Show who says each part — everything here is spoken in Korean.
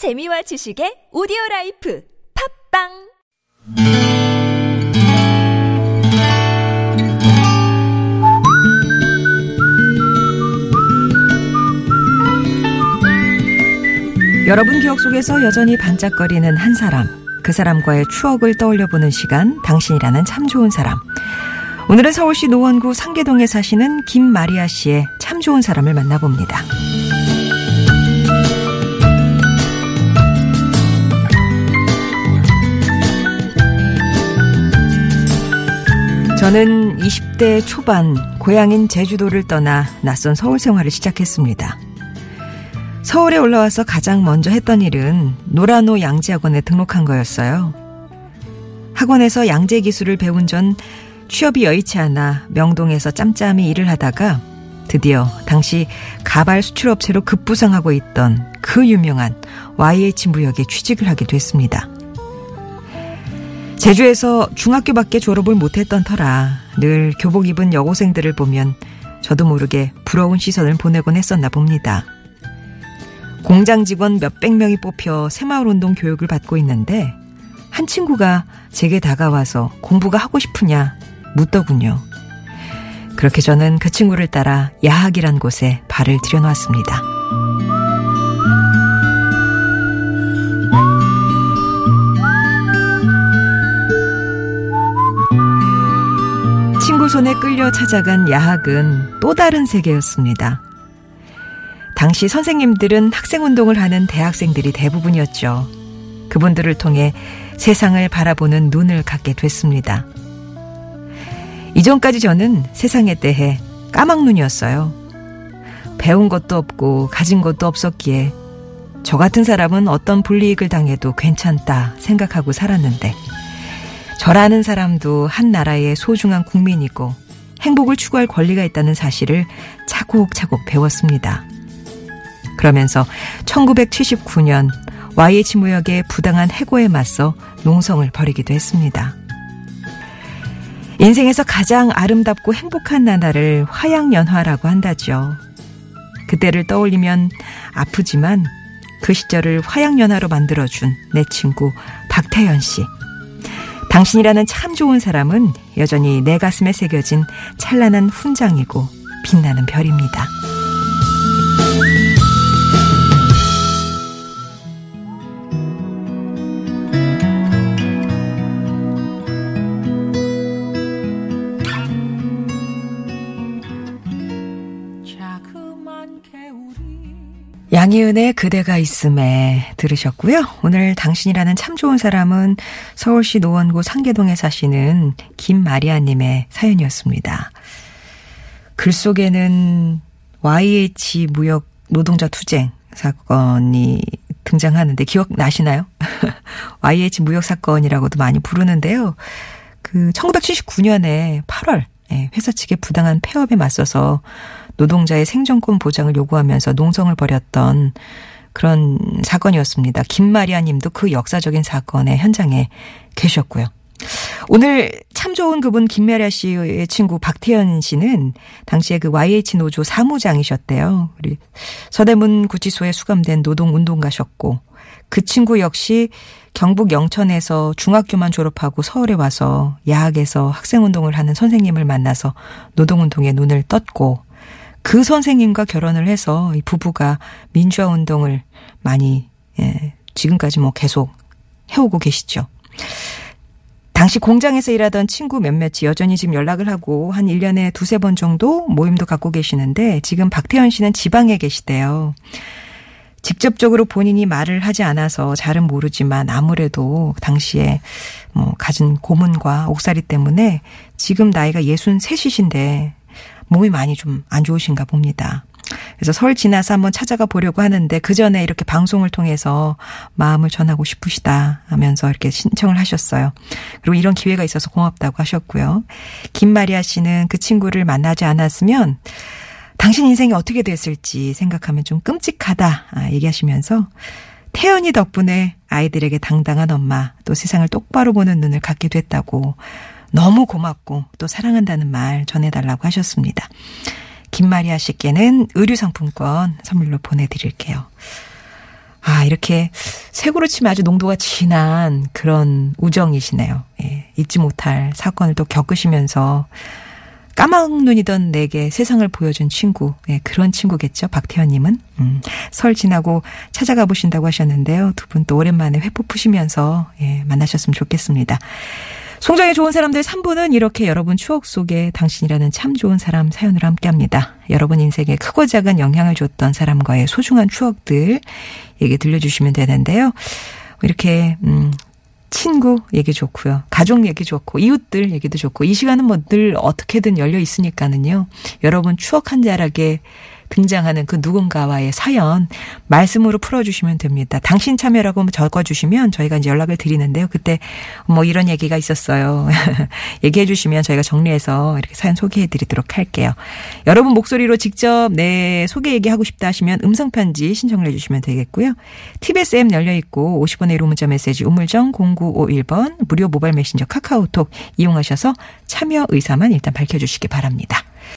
Speaker 1: 재미와 지식의 오디오 life 팟빵
Speaker 2: 여러분 기억 속에서 여전히 반짝거리는 한 사람, 그 사람과의 추억을 떠올려 보는 시간, 당신이라는 참 좋은 사람. 오늘은 서울시 노원구 상계동에 사시는 김마리아 씨의 참 좋은 사람을 만나봅니다. 저는 20대 초반 고향인 제주도를 떠나 낯선 서울 생활을 시작했습니다. 서울에 올라와서 가장 먼저 했던 일은 노라노 양재학원에 등록한 거였어요. 학원에서 양재 기술을 배운 전 취업이 여의치 않아 명동에서 짬짬이 일을 하다가 드디어 당시 가발 수출업체로 급부상하고 있던 그 유명한 YH 무역에 취직을 하게 됐습니다. 제주에서 중학교밖에 졸업을 못했던 터라 늘 교복 입은 여고생들을 보면 저도 모르게 부러운 시선을 보내곤 했었나 봅니다. 공장 직원 몇백 명이 뽑혀 새마을 운동 교육을 받고 있는데 한 친구가 제게 다가와서 공부가 하고 싶으냐 묻더군요. 그렇게 저는 그 친구를 따라 야학이란 곳에 발을 들여놓았습니다. 손에 끌려 찾아간 야학은 또 다른 세계였습니다. 당시 선생님들은 학생 운동을 하는 대학생들이 대부분이었죠. 그분들을 통해 세상을 바라보는 눈을 갖게 됐습니다. 이전까지 저는 세상에 대해 까막눈이었어요. 배운 것도 없고 가진 것도 없었기에 저 같은 사람은 어떤 불이익을 당해도 괜찮다 생각하고 살았는데 저라는 사람도 한 나라의 소중한 국민이고 행복을 추구할 권리가 있다는 사실을 차곡차곡 배웠습니다. 그러면서 1979년 YH 무역의 부당한 해고에 맞서 농성을 벌이기도 했습니다. 인생에서 가장 아름답고 행복한 나날을 화양연화라고 한다죠. 그때를 떠올리면 아프지만 그 시절을 화양연화로 만들어준 내 친구 박태현 씨. 당신이라는 참 좋은 사람은 여전히 내 가슴에 새겨진 찬란한 훈장이고 빛나는 별입니다. 양희은의 그대가 있음에 들으셨고요. 오늘 당신이라는 참 좋은 사람은 서울시 노원구 상계동에 사시는 김마리아님의 사연이었습니다. 글 속에는 YH 무역 노동자 투쟁 사건이 등장하는데 기억나시나요? YH 무역 사건이라고도 많이 부르는데요. 그 1979년에 8월 회사 측의 부당한 폐업에 맞서서 노동자의 생존권 보장을 요구하면서 농성을 벌였던 그런 사건이었습니다. 김마리아 님도 그 역사적인 사건의 현장에 계셨고요. 오늘 참 좋은 그분 김마리아 씨의 친구 박태현 씨는 당시에 그 YH 노조 사무장이셨대요. 우리 서대문 구치소에 수감된 노동운동가셨고 그 친구 역시 경북 영천에서 중학교만 졸업하고 서울에 와서 야학에서 학생운동을 하는 선생님을 만나서 노동운동에 눈을 떴고 그 선생님과 결혼을 해서 이 부부가 민주화 운동을 많이 예, 지금까지 뭐 계속 해오고 계시죠. 당시 공장에서 일하던 친구 몇몇이 여전히 지금 연락을 하고 한 1년에 두세 번 정도 모임도 갖고 계시는데 지금 박태현 씨는 지방에 계시대요. 직접적으로 본인이 말을 하지 않아서 잘은 모르지만 아무래도 당시에 뭐 가진 고문과 옥살이 때문에 지금 나이가 63이신데 몸이 많이 좀 안 좋으신가 봅니다. 그래서 설 지나서 한번 찾아가 보려고 하는데 그 전에 이렇게 방송을 통해서 마음을 전하고 싶으시다 하면서 이렇게 신청을 하셨어요. 그리고 이런 기회가 있어서 고맙다고 하셨고요. 김마리아 씨는 그 친구를 만나지 않았으면 당신 인생이 어떻게 됐을지 생각하면 좀 끔찍하다 아, 얘기하시면서 태연이 덕분에 아이들에게 당당한 엄마 또 세상을 똑바로 보는 눈을 갖게 됐다고 너무 고맙고 또 사랑한다는 말 전해달라고 하셨습니다. 김마리아 씨께는 의류 상품권 선물로 보내드릴게요. 아, 이렇게 색으로 치면 아주 농도가 진한 그런 우정이시네요. 예, 잊지 못할 사건을 또 겪으시면서 까막눈이던 내게 세상을 보여준 친구. 예, 그런 친구겠죠. 박태현님은. 음, 설 지나고 찾아가 보신다고 하셨는데요. 두 분 또 오랜만에 회포 푸시면서 예, 만나셨으면 좋겠습니다. 송정의 좋은 사람들 3부는 이렇게 여러분 추억 속에 당신이라는 참 좋은 사람 사연으로 함께 합니다. 여러분 인생에 크고 작은 영향을 줬던 사람과의 소중한 추억들 얘기 들려주시면 되는데요. 이렇게, 음, 친구 얘기 좋고요. 가족 얘기 좋고, 이웃들 얘기도 좋고, 이 시간은 뭐 늘 어떻게든 열려 있으니까는요. 여러분 추억 한 자락에 등장하는 그 누군가와의 사연 말씀으로 풀어주시면 됩니다. 당신 참여라고 적어주시면 저희가 이제 연락을 드리는데요. 그때 뭐 이런 얘기가 있었어요. 얘기해 주시면 저희가 정리해서 이렇게 사연 소개해 드리도록 할게요. 여러분 목소리로 직접 내 소개 얘기하고 싶다 하시면 음성편지 신청을 해 주시면 되겠고요. TBS 앱 열려 있고 50원의 1호 문자 메시지 우물정 0951번 무료 모바일 메신저 카카오톡 이용하셔서 참여 의사만 일단 밝혀주시기 바랍니다.